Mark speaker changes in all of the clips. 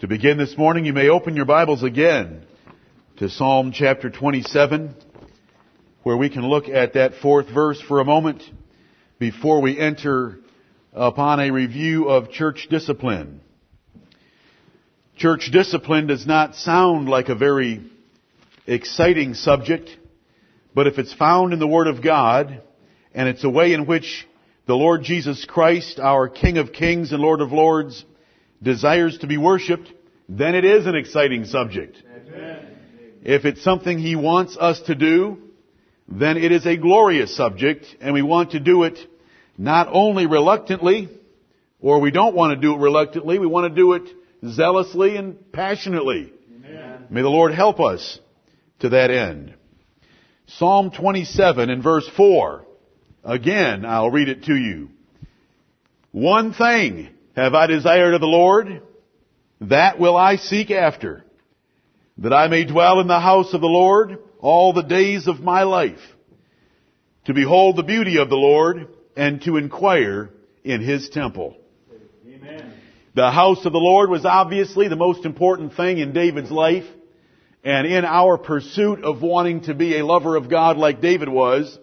Speaker 1: To begin this morning, you may open your Bibles again to Psalm chapter 27, where we can look at that fourth verse for a moment before we enter upon a review of church discipline. Church discipline does not sound like a very exciting subject, but if it's found in the Word of God, and it's a way in which the Lord Jesus Christ, our King of Kings and Lord of Lords, desires to be worshiped, then it is an exciting subject. Amen. If it's something He wants us to do, then it is a glorious subject, and we want to do it not only reluctantly, or we don't want to do it reluctantly, we want to do it zealously and passionately. Amen. May the Lord help us to that end. Psalm 27 and verse 4. Again, I'll read it to you. One thing have I desired of the Lord, that will I seek after, that I may dwell in the house of the Lord all the days of my life, to behold the beauty of the Lord and to inquire in his temple. Amen. The house of the Lord was obviously the most important thing in David's life. And in our pursuit of wanting to be a lover of God like David was,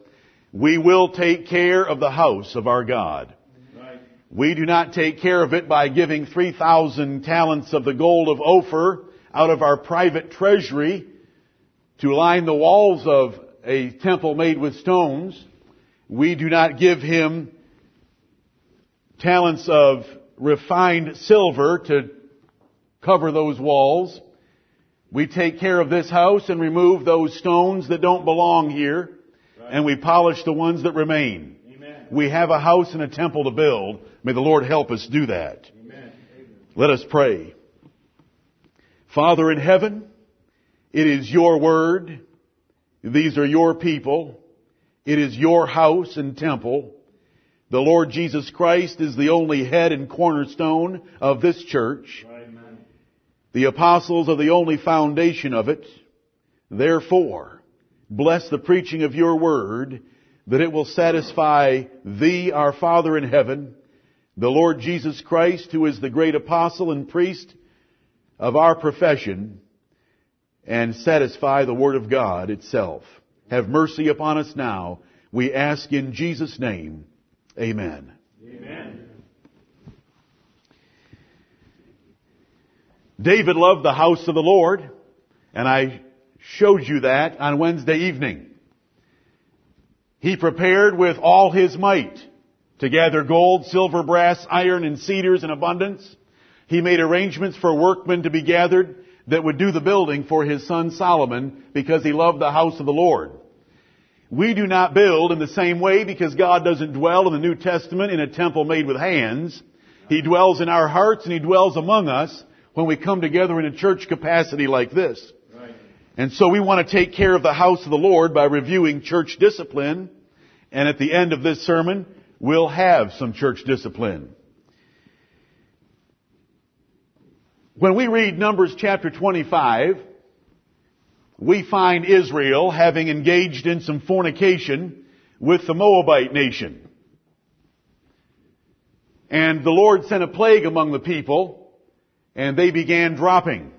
Speaker 1: we will take care of the house of our God. We do not take care of it by giving 3,000 talents of the gold of Ophir out of our private treasury to line the walls of a temple made with stones. We do not give him talents of refined silver to cover those walls. We take care of this house and remove those stones that don't belong here, and we polish the ones that remain. We have a house and a temple to build. May the Lord help us do that. Amen. Let us pray. Father in heaven, it is your word. These are your people. It is your house and temple. The Lord Jesus Christ is the only head and cornerstone of this church. Amen. The apostles are the only foundation of it. Therefore, bless the preaching of your word that it will satisfy thee, our Father in heaven, the Lord Jesus Christ, who is the great apostle and priest of our profession, and satisfy the Word of God itself. Have mercy upon us now. We ask in Jesus' name. Amen. Amen. David loved the house of the Lord, and I showed you that on Wednesday evening. He prepared with all his might to gather gold, silver, brass, iron, and cedars in abundance. He made arrangements for workmen to be gathered that would do the building for his son Solomon because he loved the house of the Lord. We do not build in the same way because God doesn't dwell in the New Testament in a temple made with hands. He dwells in our hearts and He dwells among us when we come together in a church capacity like this. And so we want to take care of the house of the Lord by reviewing church discipline. And at the end of this sermon, we'll have some church discipline. When we read Numbers chapter 25, we find Israel having engaged in some fornication with the Moabite nation. And the Lord sent a plague among the people, and they began dropping.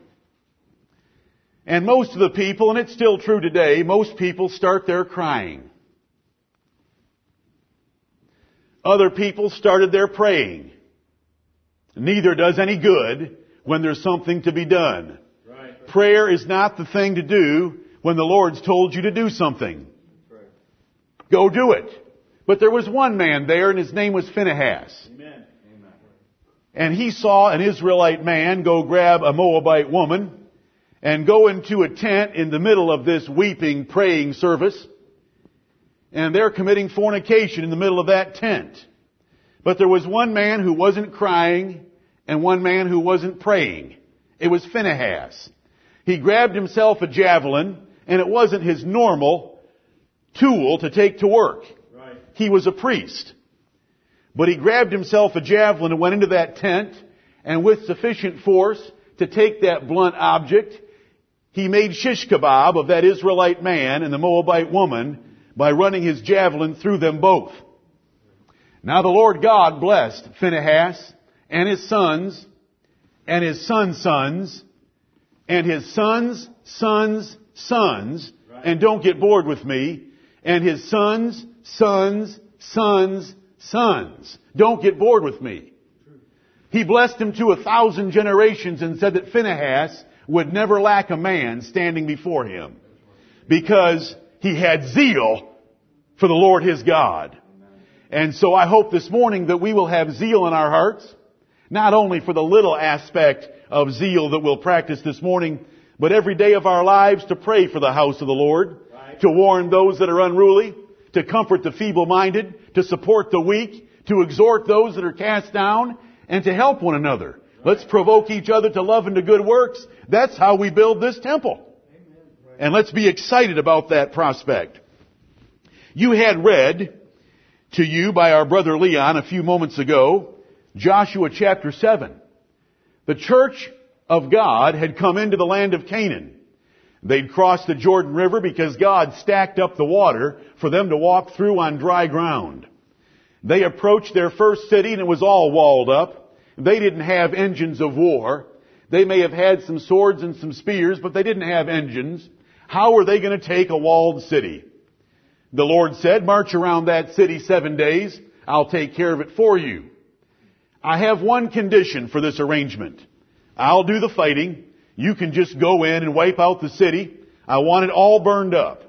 Speaker 1: And most of the people, and it's still true today, most people start their crying. Other people started their praying. Neither does any good when there's something to be done. Right. Prayer is not the thing to do when the Lord's told you to do something. Right. Go do it. But there was one man there and his name was Phinehas. Amen. And he saw an Israelite man go grab a Moabite woman and go into a tent in the middle of this weeping, praying service. And they're committing fornication in the middle of that tent. But there was one man who wasn't crying and one man who wasn't praying. It was Phinehas. He grabbed himself a javelin and it wasn't his normal tool to take to work. Right. He was a priest. But he grabbed himself a javelin and went into that tent and with sufficient force to take that blunt object he made shish kebab of that Israelite man and the Moabite woman by running his javelin through them both. Now the Lord God blessed Phinehas and his sons and his son's sons, and his sons' sons' sons, and don't get bored with me, and his sons' sons' sons' sons. Don't get bored with me. He blessed him to a thousand generations and said that Phinehas would never lack a man standing before him because he had zeal for the Lord his God. And so I hope this morning that we will have zeal in our hearts, not only for the little aspect of zeal that we'll practice this morning, but every day of our lives to pray for the house of the Lord, right. to warn those that are unruly, to comfort the feeble-minded, to support the weak, to exhort those that are cast down, and to help one another. Let's provoke each other to love and to good works. That's how we build this temple. And let's be excited about that prospect. You had read to you by our brother Leon a few moments ago, Joshua chapter 7. The church of God had come into the land of Canaan. They'd crossed the Jordan River because God stacked up the water for them to walk through on dry ground. They approached their first city and it was all walled up. They didn't have engines of war. They may have had some swords and some spears, but they didn't have engines. How were they going to take a walled city? The Lord said, march around that city seven days. I'll take care of it for you. I have one condition for this arrangement. I'll do the fighting. You can just go in and wipe out the city. I want it all burned up.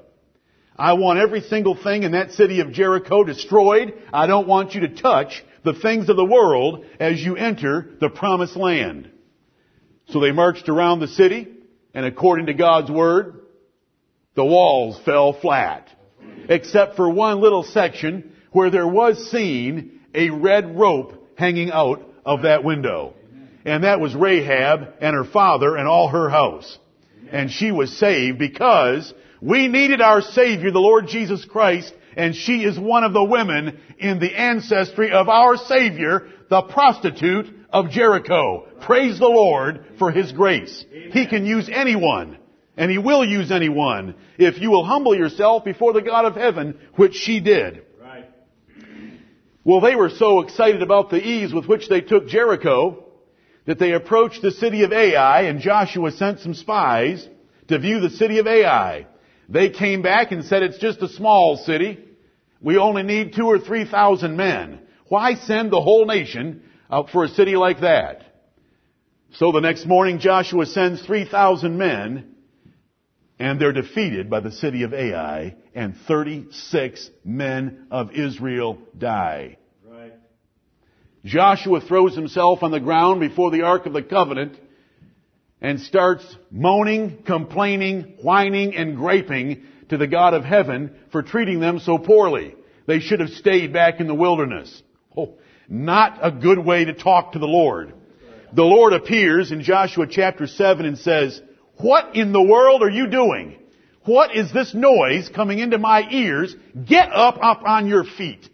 Speaker 1: I want every single thing in that city of Jericho destroyed. I don't want you to touch the things of the world as you enter the promised land. So they marched around the city, and according to God's word, the walls fell flat. Except for one little section where there was seen a red rope hanging out of that window. And that was Rahab and her father and all her house. And she was saved because we needed our Savior, the Lord Jesus Christ, and she is one of the women in the ancestry of our Savior, the prostitute of Jericho. Praise the Lord for His grace. He can use anyone, and He will use anyone, if you will humble yourself before the God of heaven, which she did. Well, they were so excited about the ease with which they took Jericho that they approached the city of Ai, and Joshua sent some spies to view the city of Ai. They came back and said it's just a small city. We only need two or three thousand men. Why send the whole nation out for a city like that? So the next morning Joshua sends 3,000 men and they're defeated by the city of Ai and 36 men of Israel die. Right. Joshua throws himself on the ground before the Ark of the Covenant and starts moaning, complaining, whining, and griping to the God of heaven for treating them so poorly. They should have stayed back in the wilderness. Oh, not a good way to talk to the Lord. The Lord appears in Joshua chapter 7 and says, what in the world are you doing? What is this noise coming into my ears? Get up, up on your feet.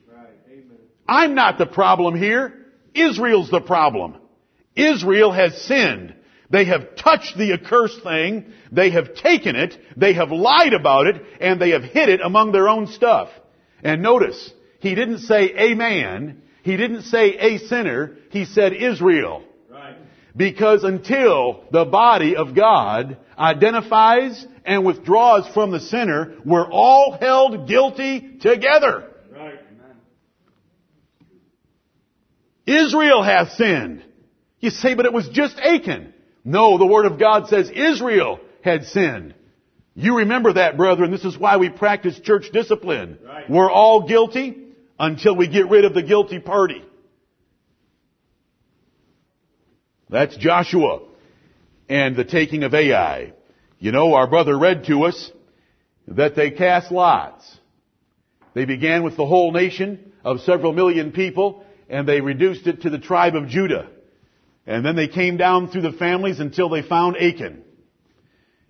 Speaker 1: I'm not the problem here. Israel's the problem. Israel has sinned. They have touched the accursed thing. They have taken it. They have lied about it. And they have hid it among their own stuff. And notice, he didn't say a man. He didn't say a sinner. He said Israel. Right. Because until the body of God identifies and withdraws from the sinner, we're all held guilty together. Right. Israel hath sinned. You say, but it was just Achan. No, the Word of God says Israel had sinned. You remember that, brethren. This is why we practice church discipline. Right. We're all guilty until we get rid of the guilty party. That's Joshua and the taking of Ai. You know, our brother read to us that they cast lots. They began with the whole nation of several million people and they reduced it to the tribe of Judah. And then they came down through the families until they found Achan.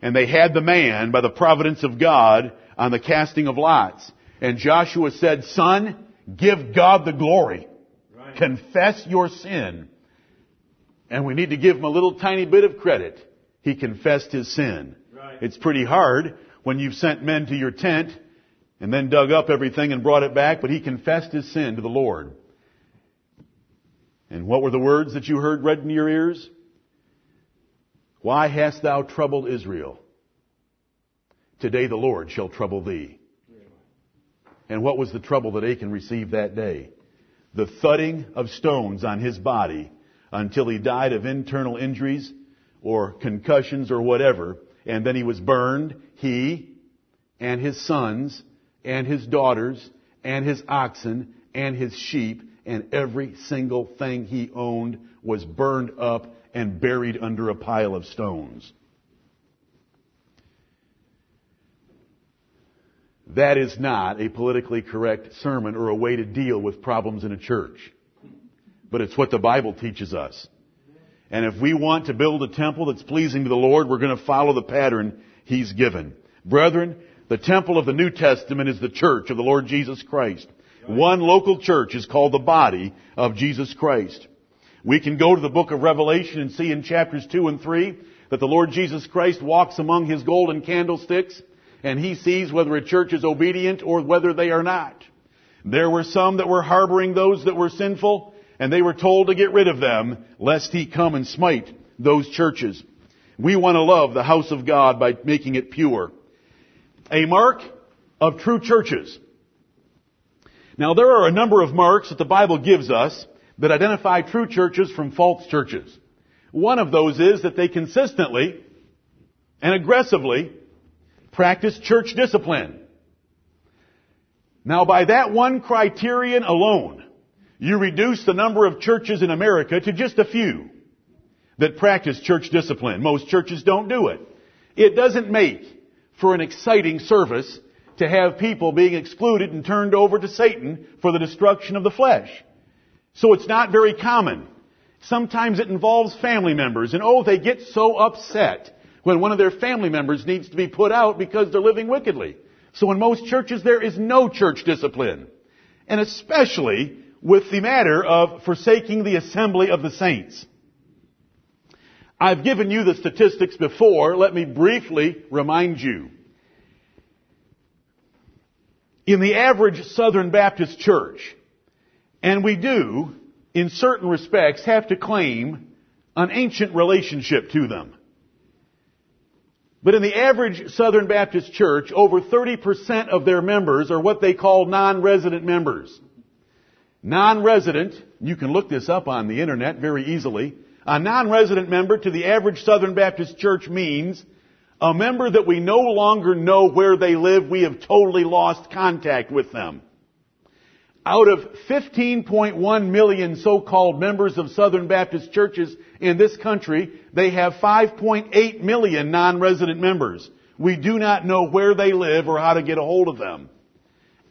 Speaker 1: And they had the man by the providence of God on the casting of lots. And Joshua said, son, give God the glory. Right. Confess your sin. And we need to give him a little tiny bit of credit. He confessed his sin. Right. It's pretty hard when you've sent men to your tent and then dug up everything and brought it back, but he confessed his sin to the Lord. And what were the words that you heard read in your ears? Why hast thou troubled Israel? Today the Lord shall trouble thee. And what was the trouble that Achan received that day? The thudding of stones on his body until he died of internal injuries or concussions or whatever, and then he was burned, he and his sons and his daughters and his oxen and his sheep and every single thing he owned was burned up and buried under a pile of stones. That is not a politically correct sermon or a way to deal with problems in a church. But it's what the Bible teaches us. And if we want to build a temple that's pleasing to the Lord, we're going to follow the pattern He's given. Brethren, the temple of the New Testament is the church of the Lord Jesus Christ. One local church is called the body of Jesus Christ. We can go to the book of Revelation and see in chapters 2 and 3 that the Lord Jesus Christ walks among His golden candlesticks and He sees whether a church is obedient or whether they are not. There were some that were harboring those that were sinful and they were told to get rid of them lest He come and smite those churches. We want to love the house of God by making it pure. A mark of true churches. Now there are a number of marks that the Bible gives us that identify true churches from false churches. One of those is that they consistently and aggressively practice church discipline. Now by that one criterion alone, you reduce the number of churches in America to just a few that practice church discipline. Most churches don't do it. It doesn't make for an exciting service to have people being excluded and turned over to Satan for the destruction of the flesh. So it's not very common. Sometimes it involves family members, and oh, they get so upset when one of their family members needs to be put out because they're living wickedly. So in most churches there is no church discipline. And especially with the matter of forsaking the assembly of the saints. I've given you the statistics before. Let me briefly remind you. In the average Southern Baptist church, and we do, in certain respects, have to claim an ancient relationship to them. But in the average Southern Baptist church, over 30% of their members are what they call non-resident members. Non-resident, you can look this up on the internet very easily. A non-resident member to the average Southern Baptist church means a member that we no longer know where they live, we have totally lost contact with them. Out of 15.1 million so-called members of Southern Baptist churches in this country, they have 5.8 million non-resident members. We do not know where they live or how to get a hold of them.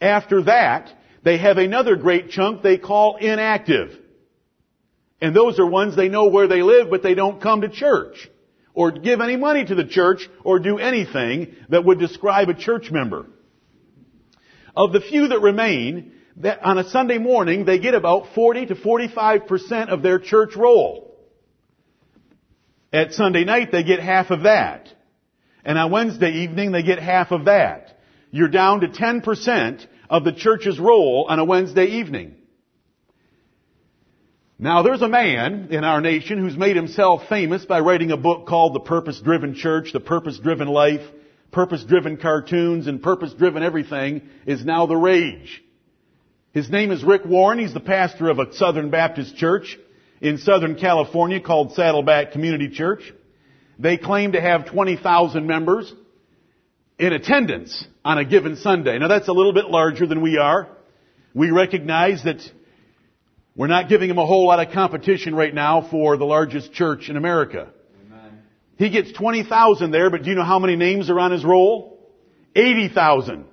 Speaker 1: After that, they have another great chunk they call inactive. And those are ones they know where they live, but they don't come to church or give any money to the church or do anything that would describe a church member. Of the few that remain, that on a Sunday morning, they get about 40 to 45% of their church roll. At Sunday night, they get half of that. And on Wednesday evening, they get half of that. You're down to 10% of the church's roll on a Wednesday evening. Now there's a man in our nation who's made himself famous by writing a book called The Purpose Driven Church, The Purpose Driven Life, Purpose Driven Cartoons, and Purpose Driven Everything is now the rage. His name is Rick Warren. He's the pastor of a Southern Baptist church in Southern California called Saddleback Community Church. They claim to have 20,000 members in attendance on a given Sunday. Now that's a little bit larger than we are. We recognize that we're not giving him a whole lot of competition right now for the largest church in America. Amen. He gets 20,000 there, but do you know how many names are on his roll? 80,000.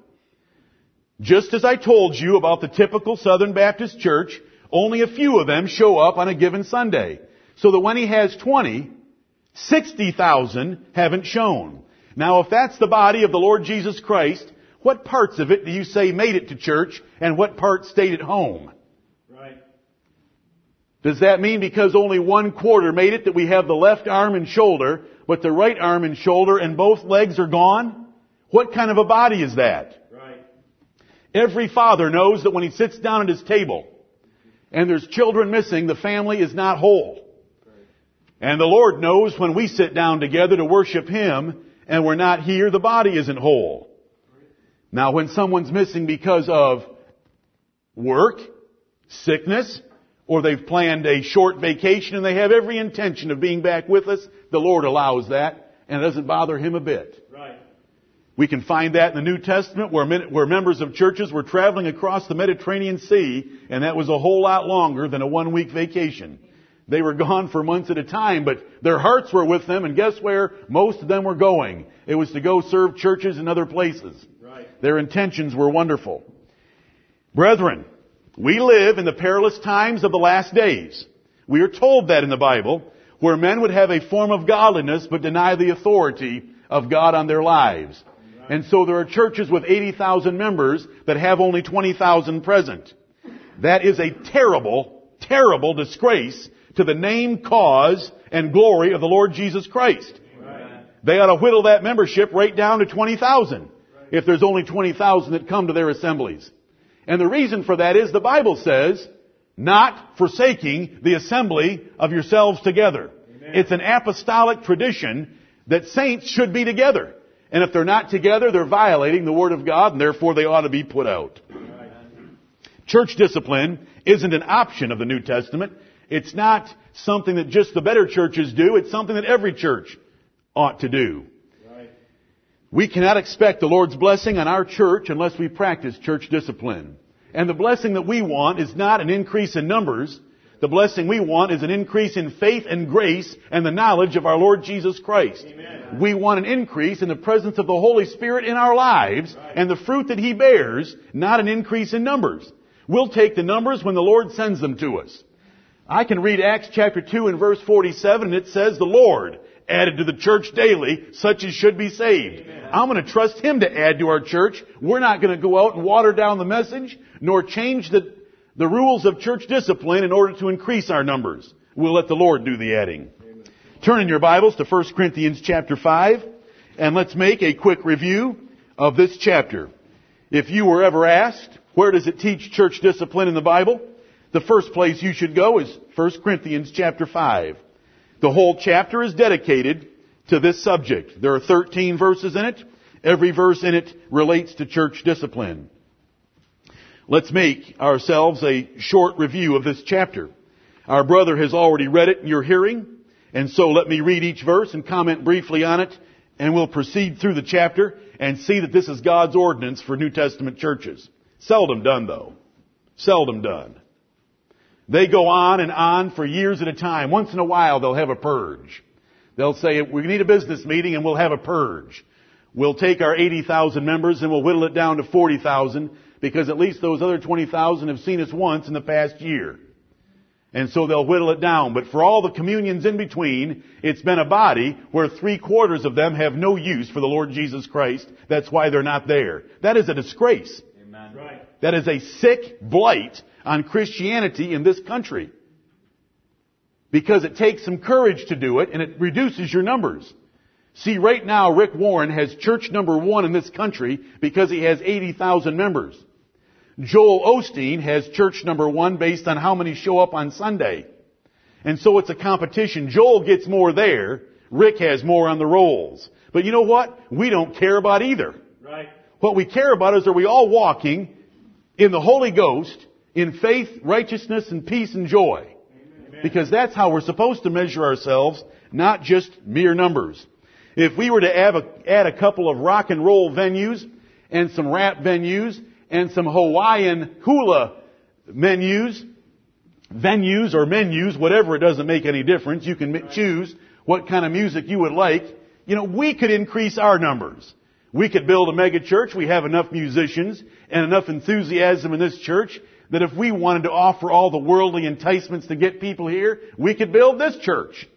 Speaker 1: Just as I told you about the typical Southern Baptist church, only a few of them show up on a given Sunday. So that when he has 20, 60,000 haven't shown. Now if that's the body of the Lord Jesus Christ, what parts of it do you say made it to church and what parts stayed at home? Right. Does that mean because only one quarter made it that we have the left arm and shoulder, but the right arm and shoulder and both legs are gone? What kind of a body is that? Every father knows that when he sits down at his table and there's children missing, the family is not whole. And the Lord knows when we sit down together to worship Him and we're not here, the body isn't whole. Now when someone's missing because of work, sickness, or they've planned a short vacation and they have every intention of being back with us, the Lord allows that and it doesn't bother Him a bit.
Speaker 2: Right.
Speaker 1: We can find that in the New Testament where, where members of churches were traveling across the Mediterranean Sea and that was a whole lot longer than a one week vacation. They were gone for months at a time, but their hearts were with them and guess where most of them were going? It was to go serve churches in other places.
Speaker 2: Right.
Speaker 1: Their intentions were wonderful. Brethren, we live in the perilous times of the last days. We are told that in the Bible, where men would have a form of godliness but deny the authority of God on their lives. And so there are churches with 80,000 members that have only 20,000 present. That is a terrible, terrible disgrace to the name, cause, and glory of the Lord Jesus Christ. They ought to whittle that membership right down to 20,000 if there's only 20,000 that come to their assemblies. And the reason for that is the Bible says, not forsaking the assembly of yourselves together.
Speaker 2: Amen.
Speaker 1: It's an apostolic tradition that saints should be together. And if they're not together, they're violating the Word of God, and therefore they ought to be put out.
Speaker 2: Right.
Speaker 1: Church discipline isn't an option of the New Testament. It's not something that just the better churches do. It's something that every church ought to do.
Speaker 2: Right.
Speaker 1: We cannot expect the Lord's blessing on our church unless we practice church discipline. And the blessing that we want is not an increase in numbers. The blessing we want is an increase in faith and grace and the knowledge of our Lord Jesus Christ.
Speaker 2: Amen.
Speaker 1: We want an increase in the presence of the Holy Spirit in our lives and the fruit that He bears, not an increase in numbers. We'll take the numbers when the Lord sends them to us. I can read Acts chapter 2 and verse 47 and it says, the Lord added to the church daily such as should be saved.
Speaker 2: Amen.
Speaker 1: I'm going to trust Him to add to our church. We're not going to go out and water down the message nor change the, the rules of church discipline in order to increase our numbers. We'll let the Lord do the adding.
Speaker 2: Amen.
Speaker 1: Turn in your Bibles to 1 Corinthians chapter 5 and let's make a quick review of this chapter. If you were ever asked, where does it teach church discipline in the Bible? The first place you should go is 1 Corinthians chapter 5. The whole chapter is dedicated to this subject. There are 13 verses in it. Every verse in it relates to church discipline. Let's make ourselves a short review of this chapter. Our brother has already read it in your hearing, and so let me read each verse and comment briefly on it, and we'll proceed through the chapter and see that this is God's ordinance for New Testament churches. Seldom done though. Seldom done. They go on and on for years at a time. Once in a while they'll have a purge. They'll say, we need a business meeting and we'll have a purge. We'll take our 80,000 members and we'll whittle it down to 40,000 because at least those other 20,000 have seen us once in the past year. And so they'll whittle it down. But for all the communions in between, it's been a body where three quarters of them have no use for the Lord Jesus Christ. That's why they're not there. That is a disgrace.
Speaker 2: Amen. Right.
Speaker 1: That is a sick blight on Christianity in this country. Because it takes some courage to do it and it reduces your numbers. See, right now Rick Warren has church number one in this country because he has 80,000 members. Joel Osteen has church number one based on how many show up on Sunday. And so it's a competition. Joel gets more there. Rick has more on the rolls. But you know what? We don't care about either.
Speaker 2: Right.
Speaker 1: What we care about is are we all walking in the Holy Ghost in faith, righteousness, and peace and joy?
Speaker 2: Amen.
Speaker 1: Because that's how we're supposed to measure ourselves, not just mere numbers. If we were to add a, add a couple of rock and roll venues and some rap venues and some Hawaiian hula menus, venues or menus, whatever, it doesn't make any difference. You can choose what kind of music you would like. You know, we could increase our numbers. We could build a mega church. We have enough musicians and enough enthusiasm in this church that if we wanted to offer all the worldly enticements to get people here, we could build this church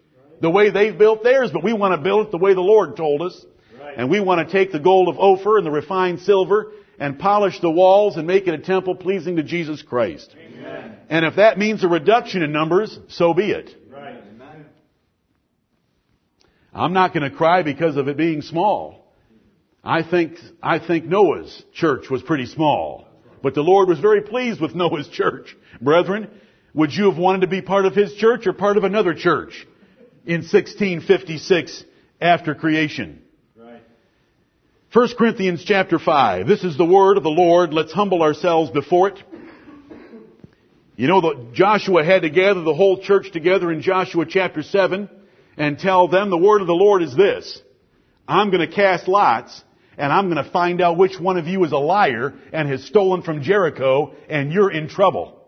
Speaker 1: the way they've built theirs, but we want to build it the way the Lord told us.
Speaker 2: Right.
Speaker 1: And we want to take the gold of Ophir and the refined silver and polish the walls and make it a temple pleasing to Jesus Christ.
Speaker 2: Amen.
Speaker 1: And if that means a reduction in numbers, so be it.
Speaker 2: Right. Amen.
Speaker 1: I'm not going to cry because of it being small. I think, I think Noah's church was pretty small. But the Lord was very pleased with Noah's church. Brethren, would you have wanted to be part of his church or part of another church? in 1656 after creation.
Speaker 2: Right.
Speaker 1: 1 Corinthians chapter 5. This is the word of the Lord. Let's humble ourselves before it. You know that Joshua had to gather the whole church together in Joshua chapter 7 and tell them the word of the Lord is this. I'm going to cast lots and I'm going to find out which one of you is a liar and has stolen from Jericho and you're in trouble.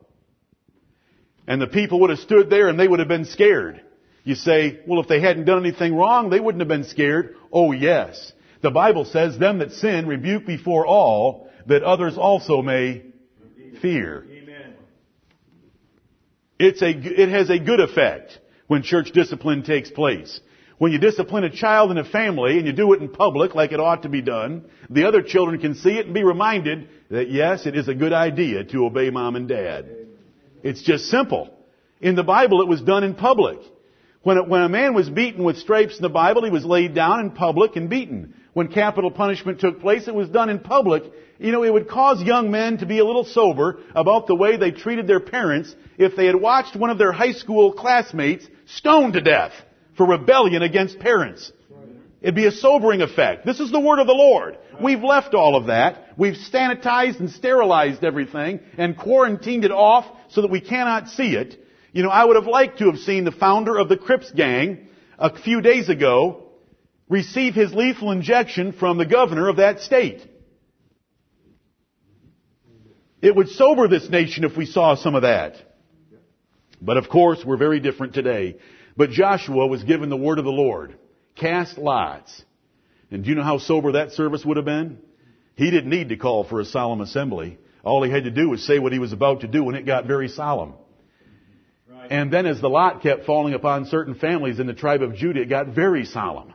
Speaker 1: And the people would have stood there and they would have been scared. You say, well, if they hadn't done anything wrong, they wouldn't have been scared. Oh yes. The Bible says, them that sin rebuke before all, that others also may fear.
Speaker 2: Amen.
Speaker 1: It's a, it has a good effect when church discipline takes place. When you discipline a child in a family and you do it in public like it ought to be done, the other children can see it and be reminded that yes, it is a good idea to obey mom and dad. It's just simple. In the Bible, it was done in public. When, it, when a man was beaten with stripes in the Bible, he was laid down in public and beaten. When capital punishment took place, it was done in public. You know, it would cause young men to be a little sober about the way they treated their parents if they had watched one of their high school classmates stoned to death for rebellion against parents. It'd be a sobering effect. This is the word of the Lord. We've left all of that. We've sanitized and sterilized everything and quarantined it off so that we cannot see it. You know, I would have liked to have seen the founder of the Crips gang a few days ago receive his lethal injection from the governor of that state. It would sober this nation if we saw some of that. But of course, we're very different today. But Joshua was given the word of the Lord. Cast lots. And do you know how sober that service would have been? He didn't need to call for a solemn assembly. All he had to do was say what he was about to do and it got very solemn.
Speaker 2: Right.
Speaker 1: And then as the lot kept falling upon certain families in the tribe of Judah, it got very solemn.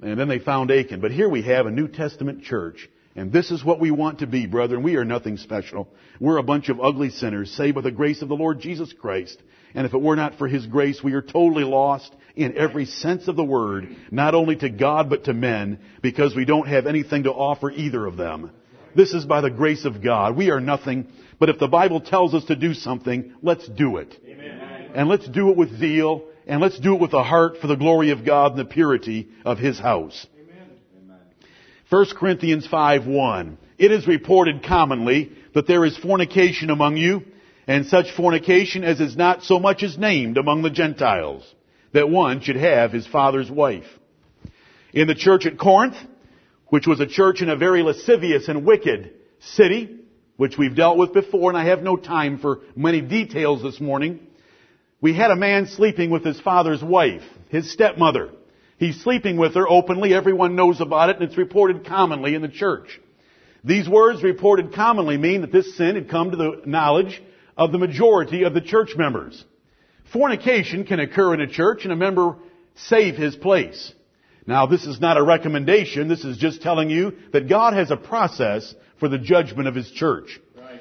Speaker 1: And then they found Achan. But here we have a New Testament church. And this is what we want to be, brethren. We are nothing special. We're a bunch of ugly sinners saved by the grace of the Lord Jesus Christ. And if it were not for His grace, we are totally lost in every sense of the word, not only to God but to men, because we don't have anything to offer either of them. This is by the grace of God. We are nothing, but if the Bible tells us to do something, let's do it.
Speaker 2: Amen.
Speaker 1: And let's do it with zeal, and let's do it with a heart for the glory of God and the purity of His house.
Speaker 2: Amen.
Speaker 1: 1 Corinthians 5:1. It is reported commonly that there is fornication among you, and such fornication as is not so much as named among the Gentiles, that one should have his father's wife. In the church at Corinth, which was a church in a very lascivious and wicked city, which we've dealt with before, and I have no time for many details this morning, we had a man sleeping with his father's wife, his stepmother. He's sleeping with her openly. Everyone knows about it, and it's reported commonly in the church. These words reported commonly mean that this sin had come to the knowledge of the majority of the church members. Fornication can occur in a church and a member save his place. Now this is not a recommendation, this is just telling you that God has a process for the judgment of his church.
Speaker 2: Right.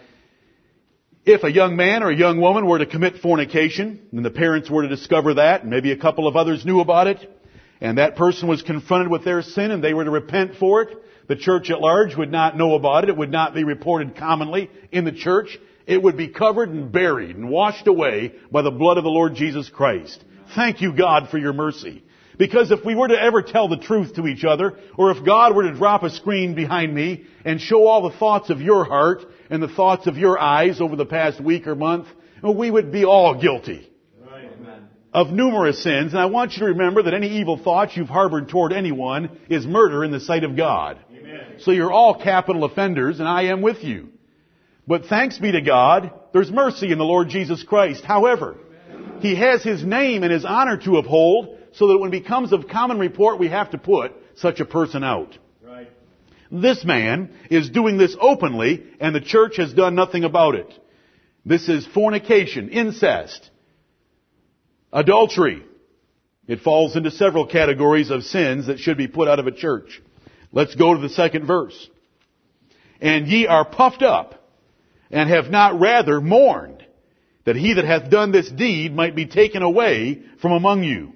Speaker 1: If a young man or a young woman were to commit fornication, and the parents were to discover that, and maybe a couple of others knew about it, and that person was confronted with their sin and they were to repent for it, the church at large would not know about it. It would not be reported commonly in the church. It would be covered and buried and washed away by the blood of the Lord Jesus Christ. Thank you, God, for your mercy. Because if we were to ever tell the truth to each other, or if God were to drop a screen behind me and show all the thoughts of your heart and the thoughts of your eyes over the past week or month, we would be all guilty. Of numerous sins. And I want you to remember that any evil thoughts you've harbored toward anyone is murder in the sight of God.
Speaker 2: Amen.
Speaker 1: So you're all capital offenders and I am with you. But thanks be to God, there's mercy in the Lord Jesus Christ. However, He has His name and His honor to uphold so that when it becomes of common report we have to put such a person out.
Speaker 2: Right.
Speaker 1: This man is doing this openly and the church has done nothing about it. This is fornication, incest, adultery. It falls into several categories of sins that should be put out of a church. Let's go to the second verse. And ye are puffed up and have not rather mourned that he that hath done this deed might be taken away from among you.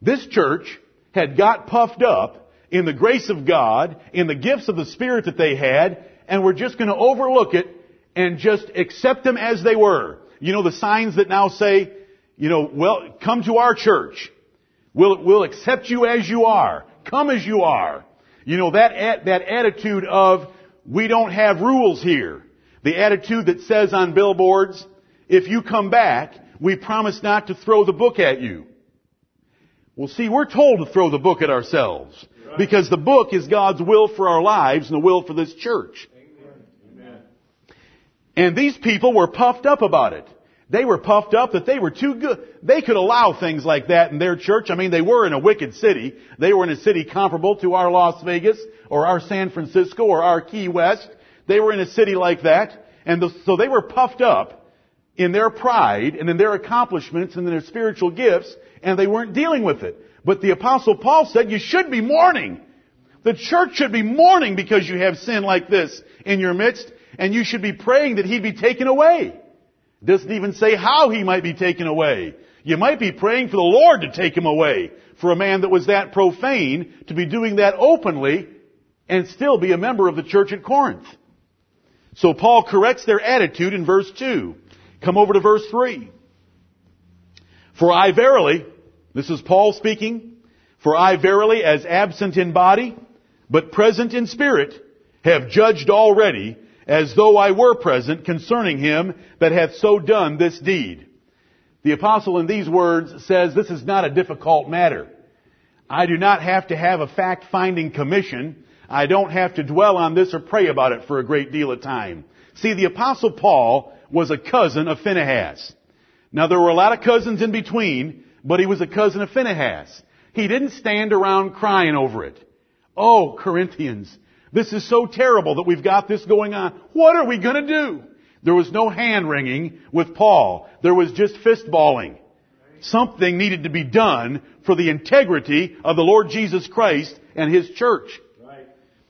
Speaker 1: This church had got puffed up in the grace of God, in the gifts of the Spirit that they had, and were just going to overlook it and just accept them as they were. You know the signs that now say, you know, well, come to our church. We'll, we'll accept you as you are. Come as you are. You know, that, that attitude of, we don't have rules here. The attitude that says on billboards, if you come back, we promise not to throw the book at you. Well, see, we're told to throw the book at ourselves. Because the book is God's will for our lives and the will for this church.
Speaker 2: Amen.
Speaker 1: And these people were puffed up about it. They were puffed up that they were too good. They could allow things like that in their church. I mean, they were in a wicked city. They were in a city comparable to our Las Vegas or our San Francisco or our Key West. They were in a city like that. And the, so they were puffed up in their pride and in their accomplishments and in their spiritual gifts and they weren't dealing with it. But the apostle Paul said you should be mourning. The church should be mourning because you have sin like this in your midst and you should be praying that he'd be taken away. Doesn't even say how he might be taken away. You might be praying for the Lord to take him away for a man that was that profane to be doing that openly and still be a member of the church at Corinth. So Paul corrects their attitude in verse 2. Come over to verse 3. For I verily, this is Paul speaking, for I verily, as absent in body, but present in spirit, have judged already as though I were present concerning him that hath so done this deed. The apostle in these words says this is not a difficult matter. I do not have to have a fact-finding commission. I don't have to dwell on this or pray about it for a great deal of time. See, the apostle Paul was a cousin of Phinehas. Now there were a lot of cousins in between, but he was a cousin of Phinehas. He didn't stand around crying over it. Oh, Corinthians, this is so terrible that we've got this going on. What are we going to do? There was no hand wringing with Paul. There was just fist balling. Something needed to be done for the integrity of the Lord Jesus Christ and His church.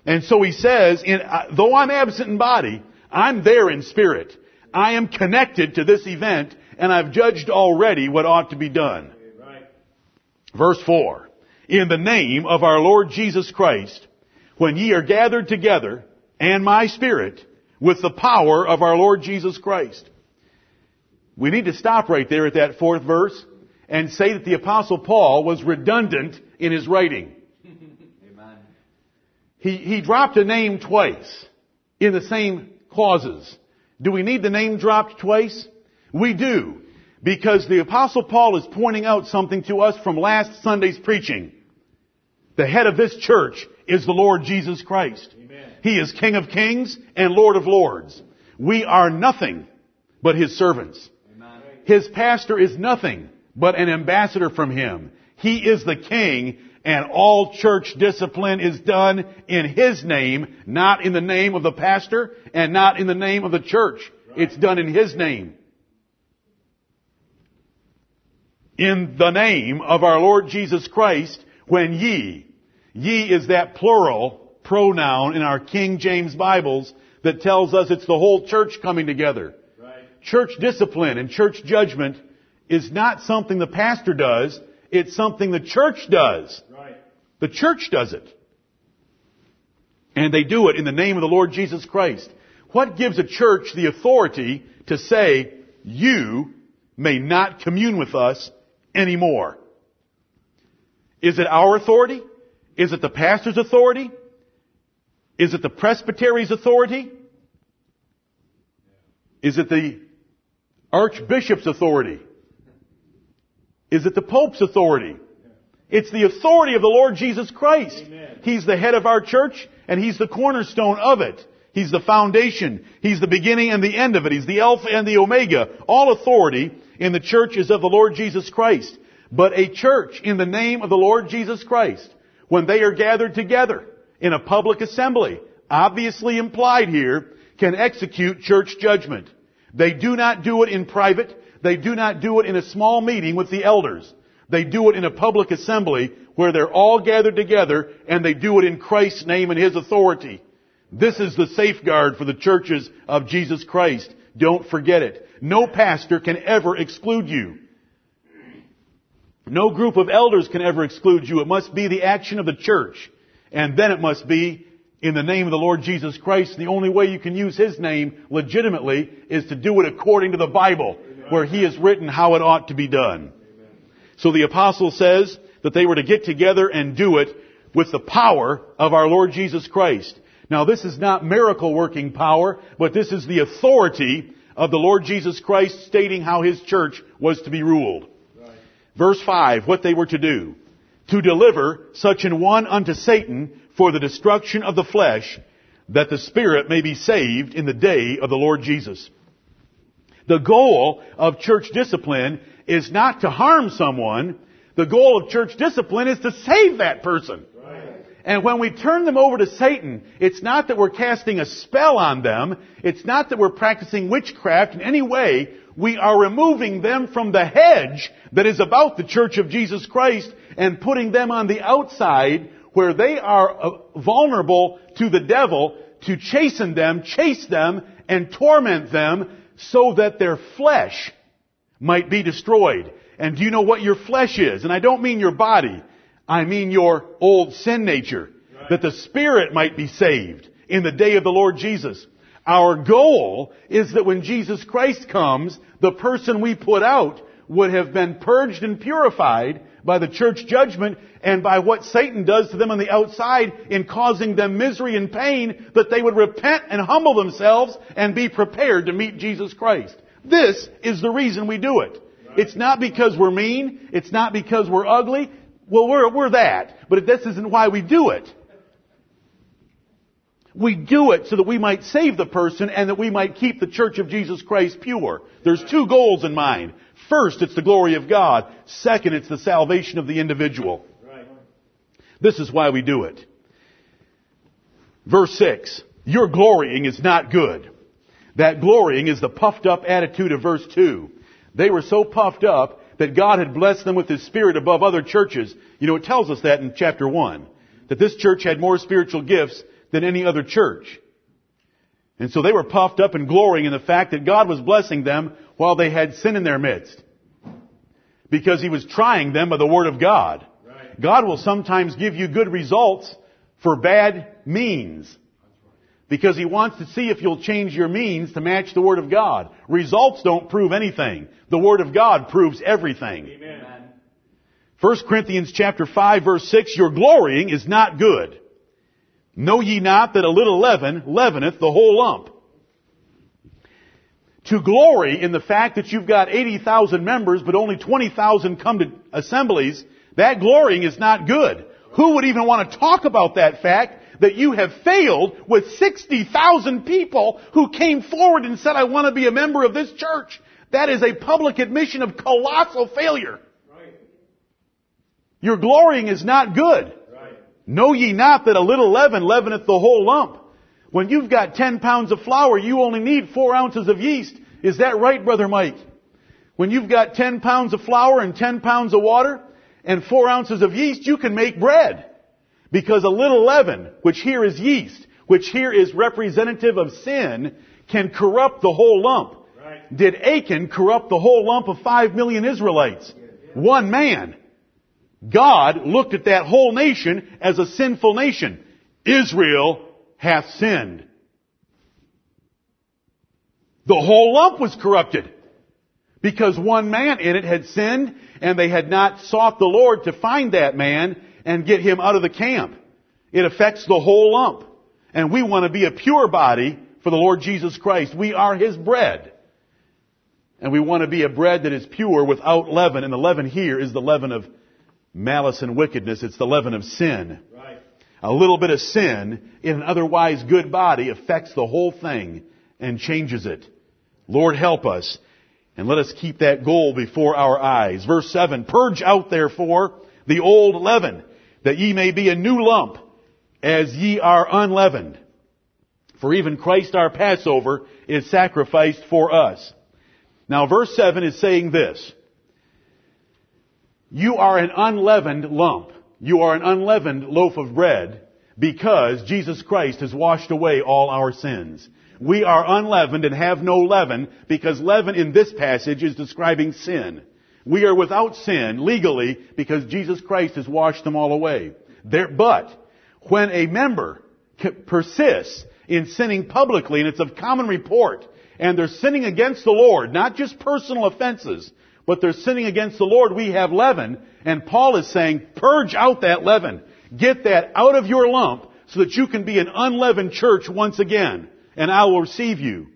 Speaker 1: And so he says, in, uh, though I'm absent in body, I'm there in spirit. I am connected to this event and I've judged already what ought to be done. Verse 4. In the name of our Lord Jesus Christ, when ye are gathered together, and my spirit, with the power of our Lord Jesus Christ. We need to stop right there at that fourth verse and say that the apostle Paul was redundant in his writing. He, he dropped a name twice in the same clauses. Do we need the name dropped twice? We do. Because the apostle Paul is pointing out something to us from last Sunday's preaching. The head of this church is the Lord Jesus Christ.
Speaker 2: Amen.
Speaker 1: He is King of kings and Lord of lords. We are nothing but His servants.
Speaker 2: Amen.
Speaker 1: His pastor is nothing but an ambassador from Him. He is the King and all church discipline is done in His name, not in the name of the pastor and not in the name of the church. It's done in His name. In the name of our Lord Jesus Christ, when ye, ye is that plural pronoun in our King James Bibles that tells us it's the whole church coming together.
Speaker 2: Right.
Speaker 1: Church discipline and church judgment is not something the pastor does, it's something the church does. The church does it. And they do it in the name of the Lord Jesus Christ. What gives a church the authority to say, you may not commune with us anymore? Is it our authority? Is it the pastor's authority? Is it the presbytery's authority? Is it the archbishop's authority? Is it the pope's authority? It's the authority of the Lord Jesus Christ.
Speaker 2: Amen.
Speaker 1: He's the head of our church and He's the cornerstone of it. He's the foundation. He's the beginning and the end of it. He's the Alpha and the Omega. All authority in the church is of the Lord Jesus Christ. But a church in the name of the Lord Jesus Christ, when they are gathered together in a public assembly, obviously implied here, can execute church judgment. They do not do it in private. They do not do it in a small meeting with the elders. They do it in a public assembly where they're all gathered together and they do it in Christ's name and His authority. This is the safeguard for the churches of Jesus Christ. Don't forget it. No pastor can ever exclude you. No group of elders can ever exclude you. It must be the action of the church. And then it must be in the name of the Lord Jesus Christ. The only way you can use His name legitimately is to do it according to the Bible. where he has written how it ought to be done. So the apostle says that they were to get together and do it with the power of our Lord Jesus Christ. Now this is not miracle working power, but this is the authority of the Lord Jesus Christ stating how his church was to be ruled. Verse 5, what they were to do. To deliver such an one unto Satan for the destruction of the flesh, that the spirit may be saved in the day of the Lord Jesus. The goal of church discipline is not to harm someone. The goal of church discipline is to save that person. And when we turn them over to Satan, it's not that we're casting a spell on them. It's not that we're practicing witchcraft in any way. We are removing them from the hedge that is about the church of Jesus Christ and putting them on the outside where they are uh, vulnerable to the devil to chasten them, chase them, and torment them so that their flesh might be destroyed. And do you know what your flesh is? And I don't mean your body. I mean your old sin nature. Right. That the spirit might be saved in the day of the Lord Jesus. Our goal is that when Jesus Christ comes, the person we put out would have been purged and purified by the church judgment and by what Satan does to them on the outside in causing them misery and pain that they would repent and humble themselves and be prepared to meet Jesus Christ. This is the reason we do it. It's not because we're mean. It's not because we're ugly. Well, we're, we're that. But this isn't why we do it. We do it so that we might save the person and that we might keep the church of Jesus Christ pure. There's two goals in mind. First, it's the glory of God. Second, it's the salvation of the individual. This is why we do it. Verse 6. Your glorying is not good. That glorying is the puffed up attitude of verse 2. They were so puffed up that God had blessed them with His Spirit above other churches. You know, it tells us that in chapter 1. That this church had more spiritual gifts than any other church. And so they were puffed up and glorying in the fact that God was blessing them while they had sin in their midst. Because He was trying them by the Word of God. Right. God will sometimes give you good results for bad means. Because He wants to see if you'll change your means to match the Word of God. Results don't prove anything. The Word of God proves everything. Amen. 1 Corinthians chapter 5 verse 6, your glorying is not good. Know ye not that a little leaven leaveneth the whole lump? To glory in the fact that you've got 80,000 members, but only 20,000 come to assemblies, that glorying is not good. Who would even want to talk about that fact that you have failed with 60,000 people who came forward and said, I want to be a member of this church? That is a public admission of colossal failure. Right. Your glorying is not good. Right. Know ye not that a little leaven leaveneth the whole lump? When you've got 10 pounds of flour, you only need 4 ounces of yeast. Is that right, Brother Mike? When you've got 10 pounds of flour and 10 pounds of water and 4 ounces of yeast, you can make bread. Because a little leaven, which here is yeast, which here is representative of sin, can corrupt the whole lump. Right. Did Achan corrupt the whole lump of five million Israelites? One man. God looked at that whole nation as a sinful nation. Israel hath sinned. The whole lump was corrupted. Because one man in it had sinned and they had not sought the Lord to find that man and get him out of the camp. It affects the whole lump. And we want to be a pure body for the Lord Jesus Christ. We are His bread. And we want to be a bread that is pure without leaven. And the leaven here is the leaven of malice and wickedness. It's the leaven of sin. Right. A little bit of sin in an otherwise good body affects the whole thing and changes it. Lord help us. And let us keep that goal before our eyes. Verse 7, Purge out therefore the old leaven that ye may be a new lump, as ye are unleavened. For even Christ our Passover is sacrificed for us. Now verse 7 is saying this. You are an unleavened lump. You are an unleavened loaf of bread because Jesus Christ has washed away all our sins. We are unleavened and have no leaven because leaven in this passage is describing sin. We are without sin legally because Jesus Christ has washed them all away. There, but when a member persists in sinning publicly, and it's of common report, and they're sinning against the Lord, not just personal offenses, but they're sinning against the Lord, we have leaven, and Paul is saying, purge out that leaven. Get that out of your lump so that you can be an unleavened church once again, and I will receive you.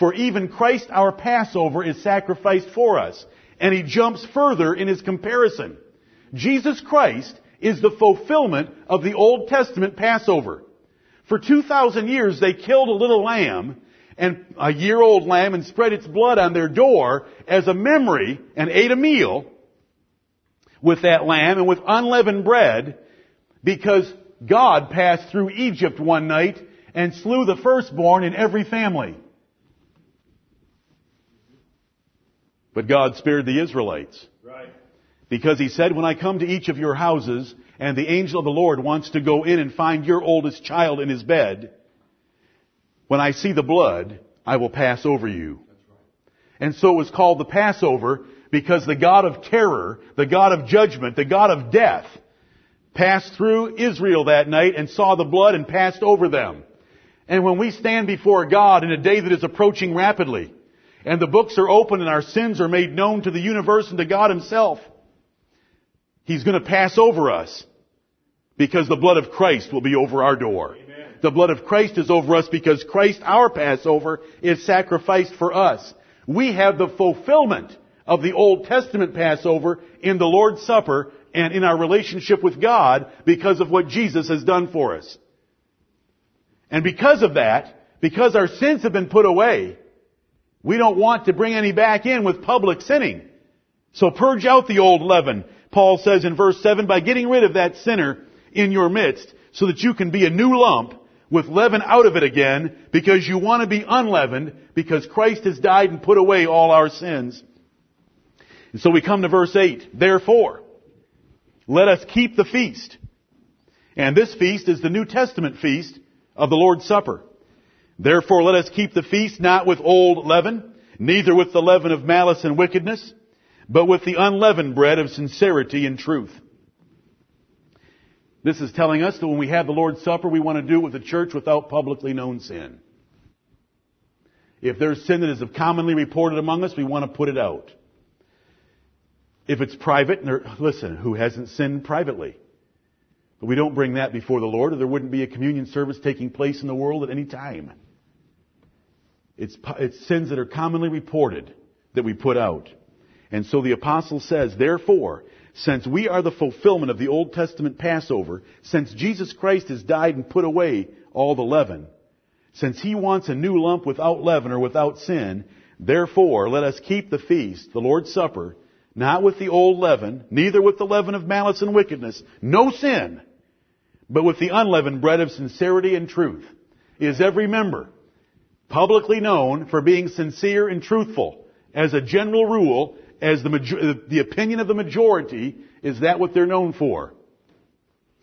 Speaker 1: For even Christ our Passover is sacrificed for us. And he jumps further in his comparison. Jesus Christ is the fulfillment of the Old Testament Passover. For 2,000 years they killed a little lamb and a year old lamb and spread its blood on their door as a memory and ate a meal with that lamb and with unleavened bread because God passed through Egypt one night and slew the firstborn in every family. But God spared the Israelites.
Speaker 2: Right.
Speaker 1: Because he said, when I come to each of your houses and the angel of the Lord wants to go in and find your oldest child in his bed, when I see the blood, I will pass over you. And so it was called the Passover because the God of terror, the God of judgment, the God of death, passed through Israel that night and saw the blood and passed over them. And when we stand before God in a day that is approaching rapidly, and the books are open and our sins are made known to the universe and to God Himself, He's going to pass over us because the blood of Christ will be over our door.
Speaker 2: Amen.
Speaker 1: The blood of Christ is over us because Christ, our Passover, is sacrificed for us. We have the fulfillment of the Old Testament Passover in the Lord's Supper and in our relationship with God because of what Jesus has done for us. And because of that, because our sins have been put away, we don't want to bring any back in with public sinning. So purge out the old leaven, Paul says in verse 7, by getting rid of that sinner in your midst so that you can be a new lump with leaven out of it again because you want to be unleavened because Christ has died and put away all our sins. And so we come to verse 8. Therefore, let us keep the feast. And this feast is the New Testament feast of the Lord's Supper. Therefore let us keep the feast not with old leaven, neither with the leaven of malice and wickedness, but with the unleavened bread of sincerity and truth. This is telling us that when we have the Lord's Supper, we want to do it with the church without publicly known sin. If there's sin that is commonly reported among us, we want to put it out. If it's private, listen, who hasn't sinned privately? But we don't bring that before the Lord, or there wouldn't be a communion service taking place in the world at any time. It's, it's sins that are commonly reported that we put out. And so the apostle says, therefore, since we are the fulfillment of the Old Testament Passover, since Jesus Christ has died and put away all the leaven, since he wants a new lump without leaven or without sin, therefore let us keep the feast, the Lord's Supper, not with the old leaven, neither with the leaven of malice and wickedness, no sin, but with the unleavened bread of sincerity and truth. Is every member publicly known for being sincere and truthful? As a general rule, as the, major- the opinion of the majority, is that what they're known for?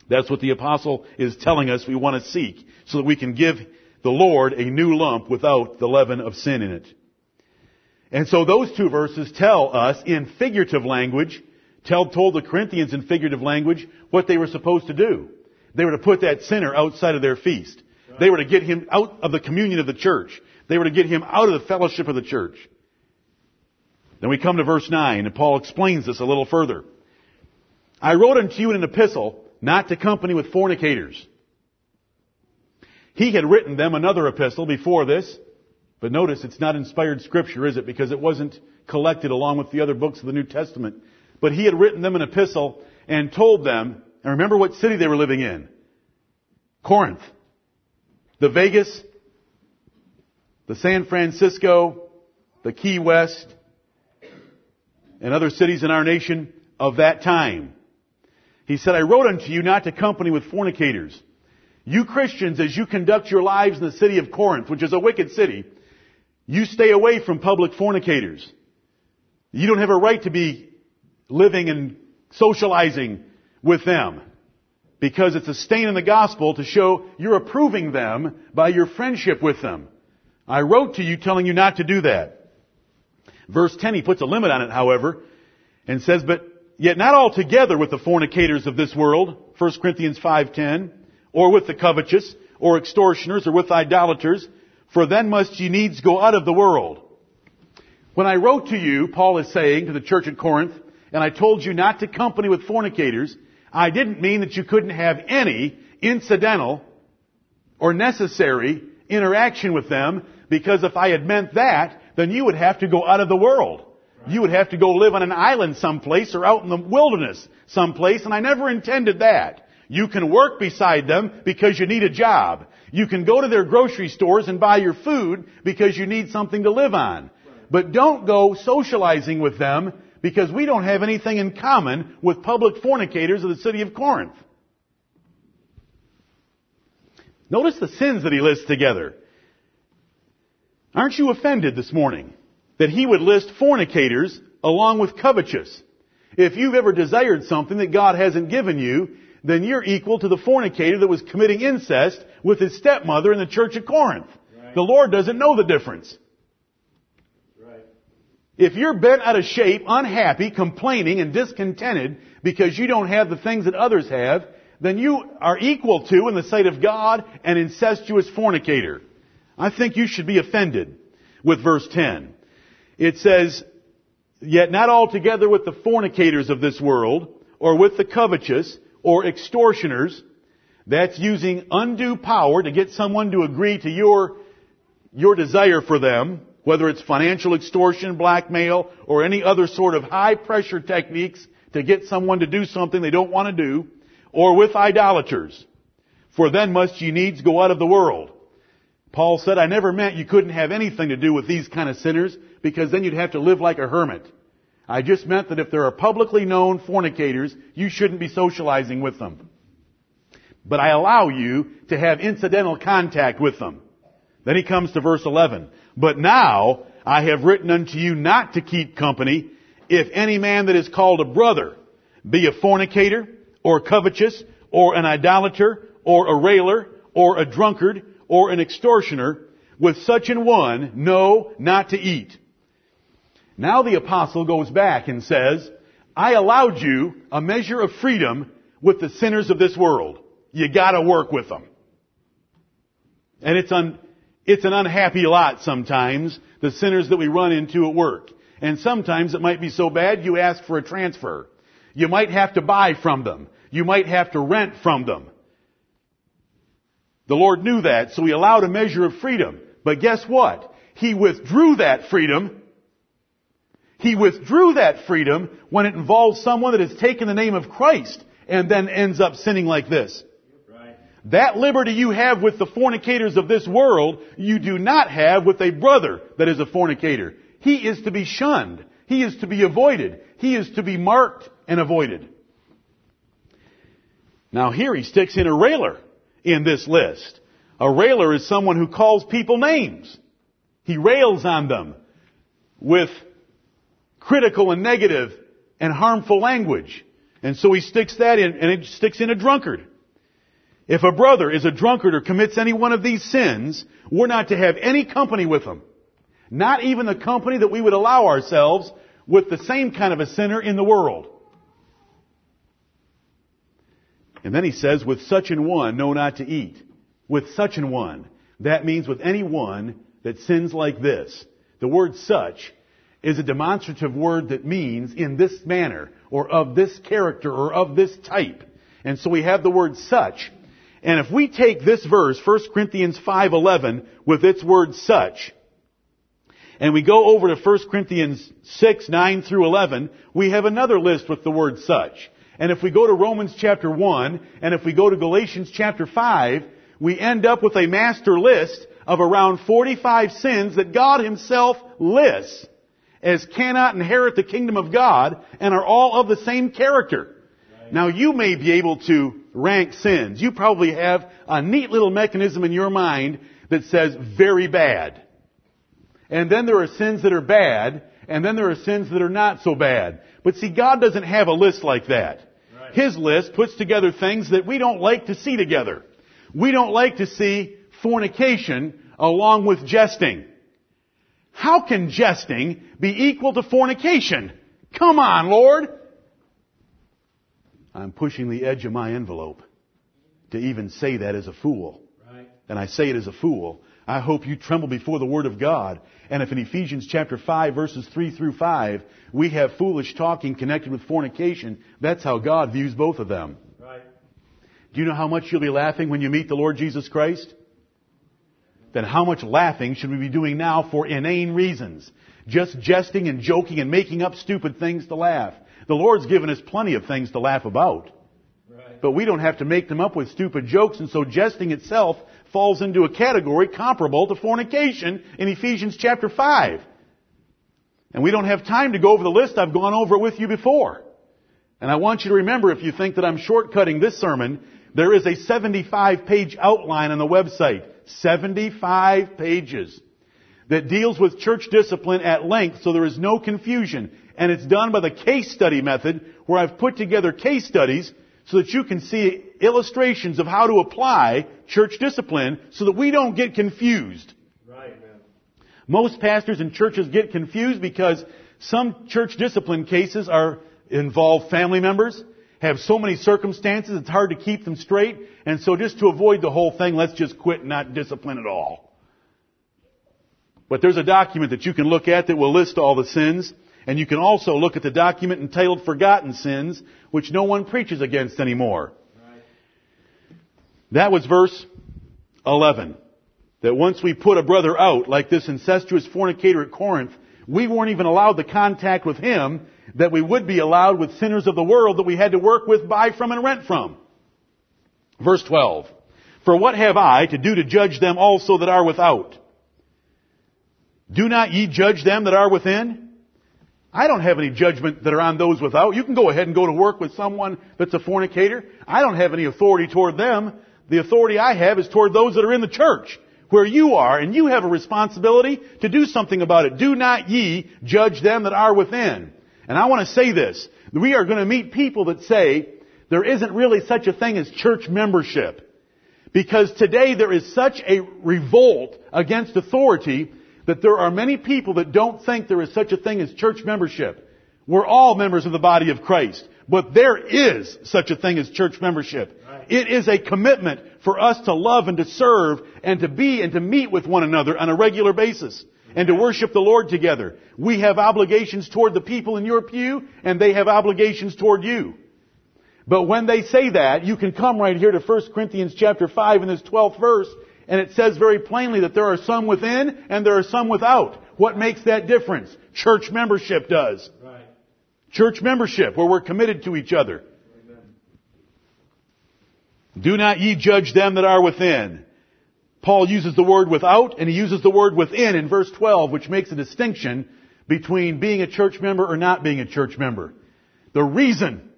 Speaker 1: That's what the apostle is telling us we want to seek, so that we can give the Lord a new lump without the leaven of sin in it. And so those two verses tell us in figurative language, tell, told the Corinthians in figurative language what they were supposed to do. They were to put that sinner outside of their feast. They were to get him out of the communion of the church. They were to get him out of the fellowship of the church. Then we come to verse 9, and Paul explains this a little further. I wrote unto you in an epistle not to company with fornicators. He had written them another epistle before this, but notice it's not inspired scripture, is it? Because it wasn't collected along with the other books of the New Testament. But he had written them an epistle and told them, and remember what city they were living in? Corinth. The Vegas, the San Francisco, the Key West, and other cities in our nation of that time. He said, I wrote unto you not to company with fornicators. You Christians, as you conduct your lives in the city of Corinth, which is a wicked city, you stay away from public fornicators. You don't have a right to be living and socializing with them because it's a stain in the gospel to show you're approving them by your friendship with them. I wrote to you telling you not to do that. Verse 10, he puts a limit on it, however, and says, but yet not altogether with the fornicators of this world, 1 Corinthians 5.10, or with the covetous, or extortioners, or with idolaters, for then must ye needs go out of the world. When I wrote to you, Paul is saying to the church at Corinth, and I told you not to company with fornicators, I didn't mean that you couldn't have any incidental or necessary interaction with them, because if I had meant that, then you would have to go out of the world. You would have to go live on an island someplace or out in the wilderness someplace, and I never intended that. You can work beside them because you need a job. You can go to their grocery stores and buy your food because you need something to live on. But don't go socializing with them because we don't have anything in common with public fornicators of the city of Corinth. Notice the sins that he lists together. Aren't you offended this morning that he would list fornicators along with covetous? If you've ever desired something that God hasn't given you, then you're equal to the fornicator that was committing incest with his stepmother in the church of Corinth. Right. The Lord doesn't know the difference. If you're bent out of shape, unhappy, complaining, and discontented because you don't have the things that others have, then you are equal to, in the sight of God, an incestuous fornicator. I think you should be offended with verse 10. It says, Yet not altogether with the fornicators of this world, or with the covetous, or extortioners. That's using undue power to get someone to agree to your, your desire for them, whether it's financial extortion, blackmail, or any other sort of high pressure techniques to get someone to do something they don't want to do, or with idolaters. For then must ye needs go out of the world. Paul said, I never meant you couldn't have anything to do with these kind of sinners because then you'd have to live like a hermit. I just meant that if there are publicly known fornicators, you shouldn't be socializing with them. But I allow you to have incidental contact with them. Then he comes to verse 11. But now I have written unto you not to keep company if any man that is called a brother be a fornicator or covetous or an idolater or a railer or a drunkard or an extortioner, with such an one, no, not to eat. Now the apostle goes back and says, I allowed you a measure of freedom with the sinners of this world. You gotta work with them. And it's un, it's an unhappy lot sometimes, the sinners that we run into at work. And sometimes it might be so bad you ask for a transfer. You might have to buy from them. You might have to rent from them. The Lord knew that, so He allowed a measure of freedom. But guess what? He withdrew that freedom. He withdrew that freedom when it involves someone that has taken the name of Christ and then ends up sinning like this. That liberty you have with the fornicators of this world, you do not have with a brother that is a fornicator. He is to be shunned. He is to be avoided. He is to be marked and avoided. Now here he sticks in a railer in this list. A railer is someone who calls people names. He rails on them with critical and negative and harmful language. And so he sticks that in, and it sticks in a drunkard. If a brother is a drunkard or commits any one of these sins, we're not to have any company with him. Not even the company that we would allow ourselves with the same kind of a sinner in the world. And then he says, with such an one, no not to eat. With such an one. That means with any one that sins like this. The word such is a demonstrative word that means in this manner, or of this character, or of this type. And so we have the word such. And if we take this verse, 1 Corinthians 5.11, with its word such, and we go over to 1 Corinthians 6, 9 through 11, we have another list with the word such. And if we go to Romans chapter 1, and if we go to Galatians chapter 5, we end up with a master list of around 45 sins that God himself lists as cannot inherit the kingdom of God and are all of the same character. Right. Now you may be able to rank sins. You probably have a neat little mechanism in your mind that says very bad. And then there are sins that are bad, and then there are sins that are not so bad. But see, God doesn't have a list like that. Right. His list puts together things that we don't like to see together. We don't like to see fornication along with jesting. How can jesting be equal to fornication? Come on, Lord! I'm pushing the edge of my envelope to even say that as a fool. Right. and I say it as a fool, I hope you tremble before the Word of God. And if in Ephesians chapter 5 verses 3 through 5, we have foolish talking connected with fornication, that's how God views both of them.
Speaker 2: Right.
Speaker 1: Do you know how much you'll be laughing when you meet the Lord Jesus Christ? Then how much laughing should we be doing now for inane reasons? Just jesting and joking and making up stupid things to laugh. The Lord's given us plenty of things to laugh about.
Speaker 2: Right.
Speaker 1: But we don't have to make them up with stupid jokes, and so jesting itself falls into a category comparable to fornication in Ephesians chapter 5. And we don't have time to go over the list. I've gone over it with you before. And I want you to remember, if you think that I'm shortcutting this sermon, there is a 75 page outline on the website. 75 pages that deals with church discipline at length so there is no confusion. And it's done by the case study method where I've put together case studies so that you can see illustrations of how to apply church discipline so that we don't get confused.
Speaker 2: Right.
Speaker 1: Most pastors and churches get confused because some church discipline cases are involve family members, have so many circumstances, it's hard to keep them straight, and so just to avoid the whole thing, let's just quit and not discipline at all. But there's a document that you can look at that will list all the sins, and you can also look at the document entitled Forgotten Sins, which no one preaches against anymore.
Speaker 2: Right.
Speaker 1: That was verse 11. That once we put a brother out, like this incestuous fornicator at Corinth, we weren't even allowed the contact with him that we would be allowed with sinners of the world that we had to work with, buy from, and rent from. Verse 12. For what have I to do to judge them also that are without? Do not ye judge them that are within? I don't have any judgment that are on those without. You can go ahead and go to work with someone that's a fornicator. I don't have any authority toward them. The authority I have is toward those that are in the church, where you are, and you have a responsibility to do something about it. Do not ye judge them that are within. And I want to say this. We are going to meet people that say there isn't really such a thing as church membership. Because today there is such a revolt against authority that there are many people that don't think there is such a thing as church membership. We're all members of the body of Christ. But there is such a thing as church membership.
Speaker 2: Right.
Speaker 1: It is a commitment for us to love and to serve and to be and to meet with one another on a regular basis and to worship the Lord together. We have obligations toward the people in your pew and they have obligations toward you. But when they say that, you can come right here to 1 Corinthians chapter 5 in this 12th verse and it says very plainly that there are some within and there are some without. What makes that difference? Church membership does.
Speaker 2: Right.
Speaker 1: Church membership, where we're committed to each other.
Speaker 2: Amen.
Speaker 1: Do not ye judge them that are within. Paul uses the word without and he uses the word within in verse 12, which makes a distinction between being a church member or not being a church member. The reason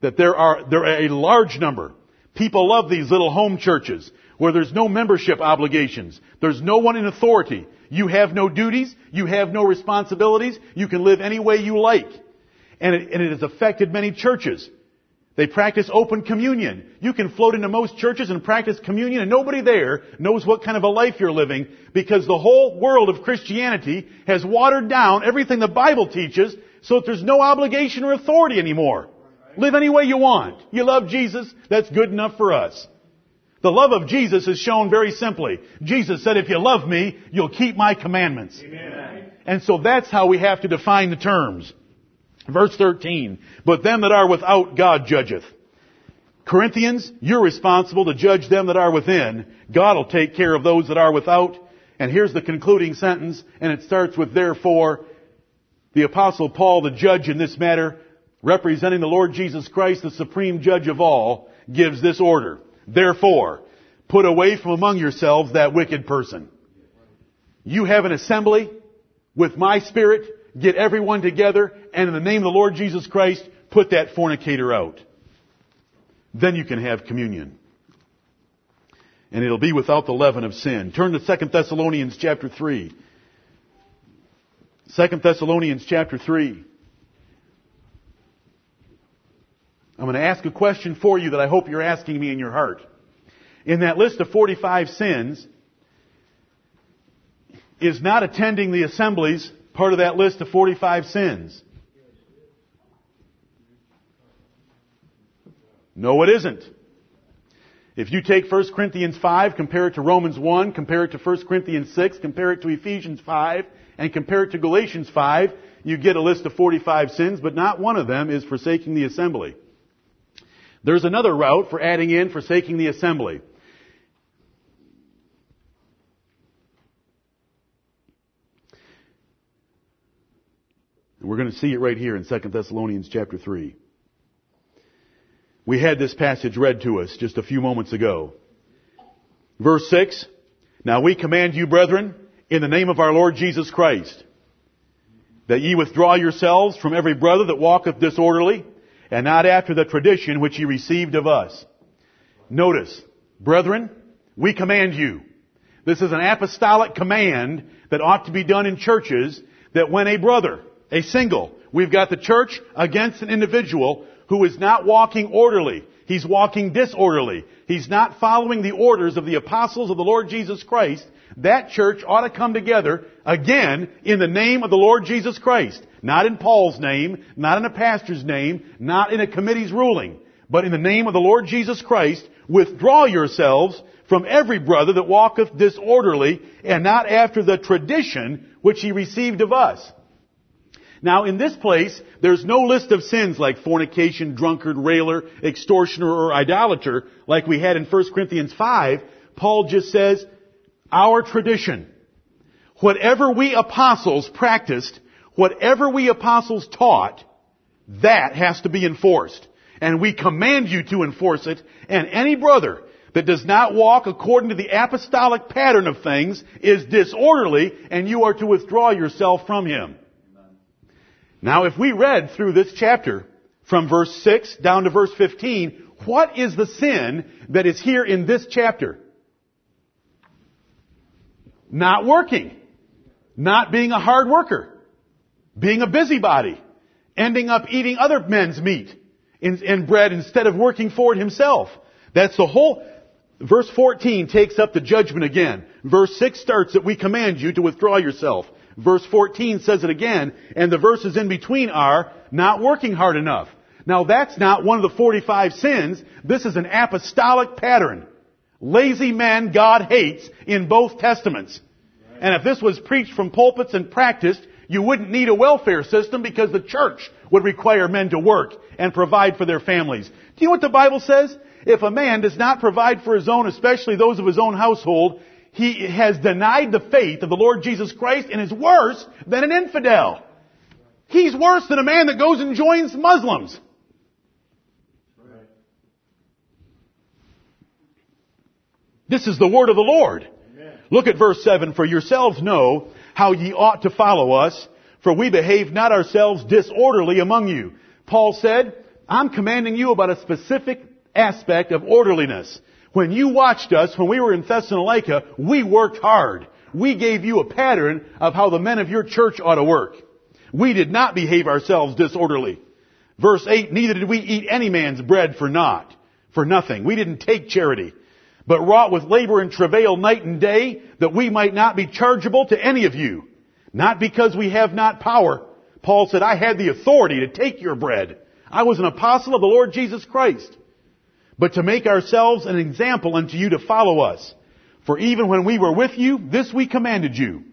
Speaker 1: that there are, there are a large number. People love these little home churches where there's no membership obligations. There's no one in authority. You have no duties. You have no responsibilities. You can live any way you like. And it, and it has affected many churches. They practice open communion. You can float into most churches and practice communion and nobody there knows what kind of a life you're living because the whole world of Christianity has watered down everything the Bible teaches so that there's no obligation or authority anymore. Live any way you want. You love Jesus, that's good enough for us. The love of Jesus is shown very simply. Jesus said, if you love me, you'll keep my commandments.
Speaker 2: Amen.
Speaker 1: And so that's how we have to define the terms. Verse 13, but them that are without God judgeth. Corinthians, you're responsible to judge them that are within. God will take care of those that are without. And here's the concluding sentence, and it starts with therefore, the apostle Paul, the judge in this matter, representing the Lord Jesus Christ, the supreme judge of all, gives this order. Therefore, put away from among yourselves that wicked person. You have an assembly with my spirit, get everyone together, and in the name of the Lord Jesus Christ, put that fornicator out. Then you can have communion. And it'll be without the leaven of sin. Turn to 2 Thessalonians chapter 3. 2 Thessalonians chapter 3. I'm going to ask a question for you that I hope you're asking me in your heart. In that list of 45 sins, is not attending the assemblies part of that list of 45 sins? No, it isn't. If you take 1 Corinthians 5, compare it to Romans 1, compare it to 1 Corinthians 6, compare it to Ephesians 5, and compare it to Galatians 5, you get a list of 45 sins, but not one of them is forsaking the assembly. There's another route for adding in forsaking the assembly. We're going to see it right here in 2 Thessalonians chapter 3. We had this passage read to us just a few moments ago. Verse 6, Now we command you, brethren, in the name of our Lord Jesus Christ, that ye withdraw yourselves from every brother that walketh disorderly, and not after the tradition which ye received of us. Notice, brethren, we command you. This is an apostolic command that ought to be done in churches that when a brother, a single, we've got the church against an individual who is not walking orderly. He's walking disorderly. He's not following the orders of the apostles of the Lord Jesus Christ. That church ought to come together again in the name of the Lord Jesus Christ. Not in Paul's name, not in a pastor's name, not in a committee's ruling, but in the name of the Lord Jesus Christ, withdraw yourselves from every brother that walketh disorderly and not after the tradition which he received of us. Now in this place, there's no list of sins like fornication, drunkard, railer, extortioner, or idolater like we had in 1 Corinthians 5. Paul just says, our tradition. Whatever we apostles practiced, whatever we apostles taught, that has to be enforced. And we command you to enforce it. And any brother that does not walk according to the apostolic pattern of things is disorderly and you are to withdraw yourself from him. Now if we read through this chapter from verse 6 down to verse 15, what is the sin that is here in this chapter? Not working. Not being a hard worker. Being a busybody. Ending up eating other men's meat and bread instead of working for it himself. That's the whole, verse 14 takes up the judgment again. Verse 6 starts that we command you to withdraw yourself. Verse 14 says it again, and the verses in between are not working hard enough. Now that's not one of the 45 sins. This is an apostolic pattern. Lazy men God hates in both testaments. And if this was preached from pulpits and practiced, you wouldn't need a welfare system because the church would require men to work and provide for their families. Do you know what the Bible says? If a man does not provide for his own, especially those of his own household, he has denied the faith of the Lord Jesus Christ and is worse than an infidel. He's worse than a man that goes and joins Muslims. This is the word of the Lord. Look at verse 7. For yourselves know how ye ought to follow us, for we behave not ourselves disorderly among you. Paul said, I'm commanding you about a specific aspect of orderliness. When you watched us, when we were in Thessalonica, we worked hard. We gave you a pattern of how the men of your church ought to work. We did not behave ourselves disorderly. Verse 8, neither did we eat any man's bread for naught, for nothing. We didn't take charity but wrought with labor and travail night and day, that we might not be chargeable to any of you. Not because we have not power. Paul said, I had the authority to take your bread. I was an apostle of the Lord Jesus Christ. But to make ourselves an example unto you to follow us. For even when we were with you, this we commanded you.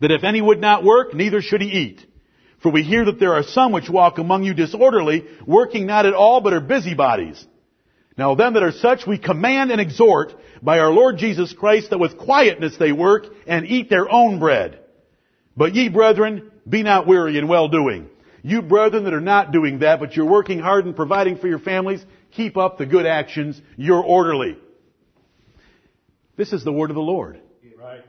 Speaker 1: That if any would not work, neither should he eat. For we hear that there are some which walk among you disorderly, working not at all, but are busybodies. Now them that are such we command and exhort by our Lord Jesus Christ that with quietness they work and eat their own bread. But ye brethren, be not weary in well doing. You brethren that are not doing that, but you're working hard and providing for your families, keep up the good actions. You're orderly. This is the word of the Lord. Right.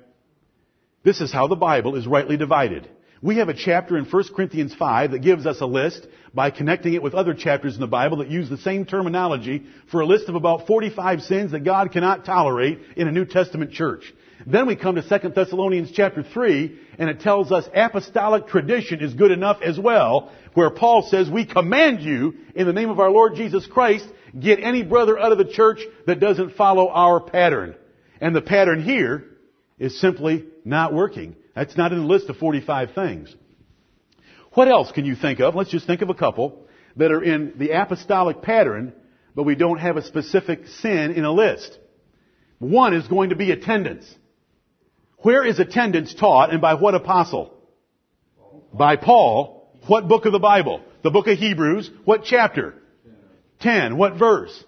Speaker 1: This is how the Bible is rightly divided. We have a chapter in 1 Corinthians 5 that gives us a list by connecting it with other chapters in the Bible that use the same terminology for a list of about 45 sins that God cannot tolerate in a New Testament church. Then we come to 2 Thessalonians chapter 3 and it tells us apostolic tradition is good enough as well where Paul says we command you in the name of our Lord Jesus Christ get any brother out of the church that doesn't follow our pattern. And the pattern here is simply not working. That's not in the list of 45 things. What else can you think of? Let's just think of a couple that are in the apostolic pattern but we don't have a specific sin in a list. One is going to be attendance. Where is attendance taught and by what apostle? By Paul. What book of the Bible? The book of Hebrews. What chapter? 10. What verse?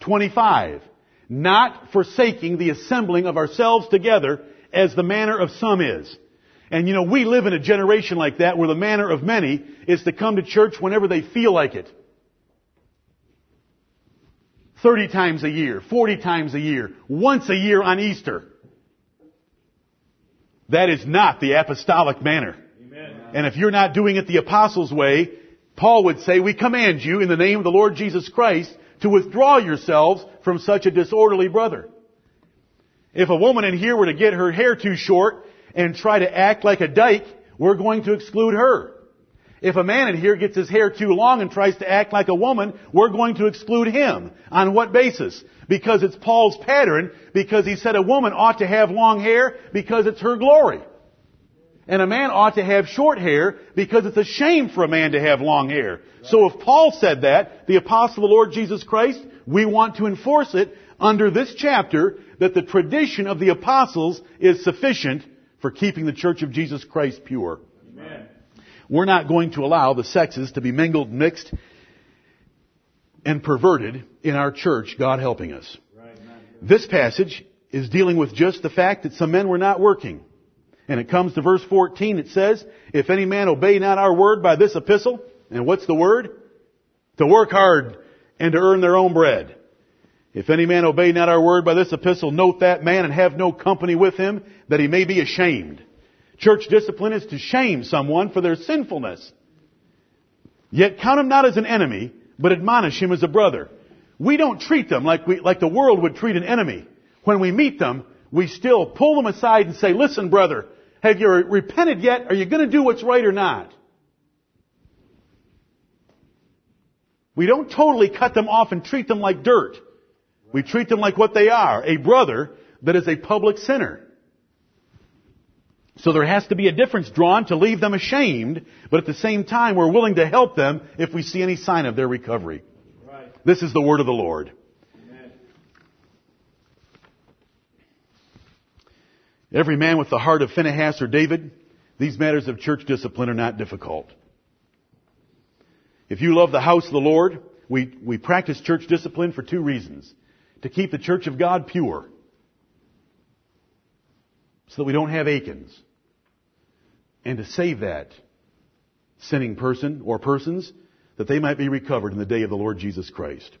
Speaker 1: 25. Not forsaking the assembling of ourselves together as the manner of some is. And you know, we live in a generation like that where the manner of many is to come to church whenever they feel like it. 30 times a year, 40 times a year, once a year on Easter. That is not the apostolic manner. Amen. And if you're not doing it the apostles' way, Paul would say, we command you in the name of the Lord Jesus Christ to withdraw yourselves from such a disorderly brother. If a woman in here were to get her hair too short and try to act like a dyke, we're going to exclude her. If a man in here gets his hair too long and tries to act like a woman, we're going to exclude him. On what basis? Because it's Paul's pattern, because he said a woman ought to have long hair because it's her glory. And a man ought to have short hair because it's a shame for a man to have long hair. So if Paul said that, the apostle of the Lord Jesus Christ, we want to enforce it under this chapter that the tradition of the apostles is sufficient for keeping the church of Jesus Christ pure. Amen. We're not going to allow the sexes to be mingled, mixed, and perverted in our church, God helping us. Right. This passage is dealing with just the fact that some men were not working. And it comes to verse 14, it says, If any man obey not our word by this epistle, and what's the word? To work hard and to earn their own bread. If any man obey not our word by this epistle, note that man and have no company with him, that he may be ashamed. Church discipline is to shame someone for their sinfulness. Yet count him not as an enemy, but admonish him as a brother. We don't treat them like we, like the world would treat an enemy. When we meet them, we still pull them aside and say, listen brother, have you repented yet? Are you going to do what's right or not? We don't totally cut them off and treat them like dirt. We treat them like what they are, a brother that is a public sinner. So there has to be a difference drawn to leave them ashamed, but at the same time we're willing to help them if we see any sign of their recovery. Right. This is the word of the Lord. Amen. Every man with the heart of Phinehas or David, these matters of church discipline are not difficult. If you love the house of the Lord, we, we practice church discipline for two reasons to keep the church of God pure so that we don't have Achans and to save that sinning person or persons that they might be recovered in the day of the Lord Jesus Christ.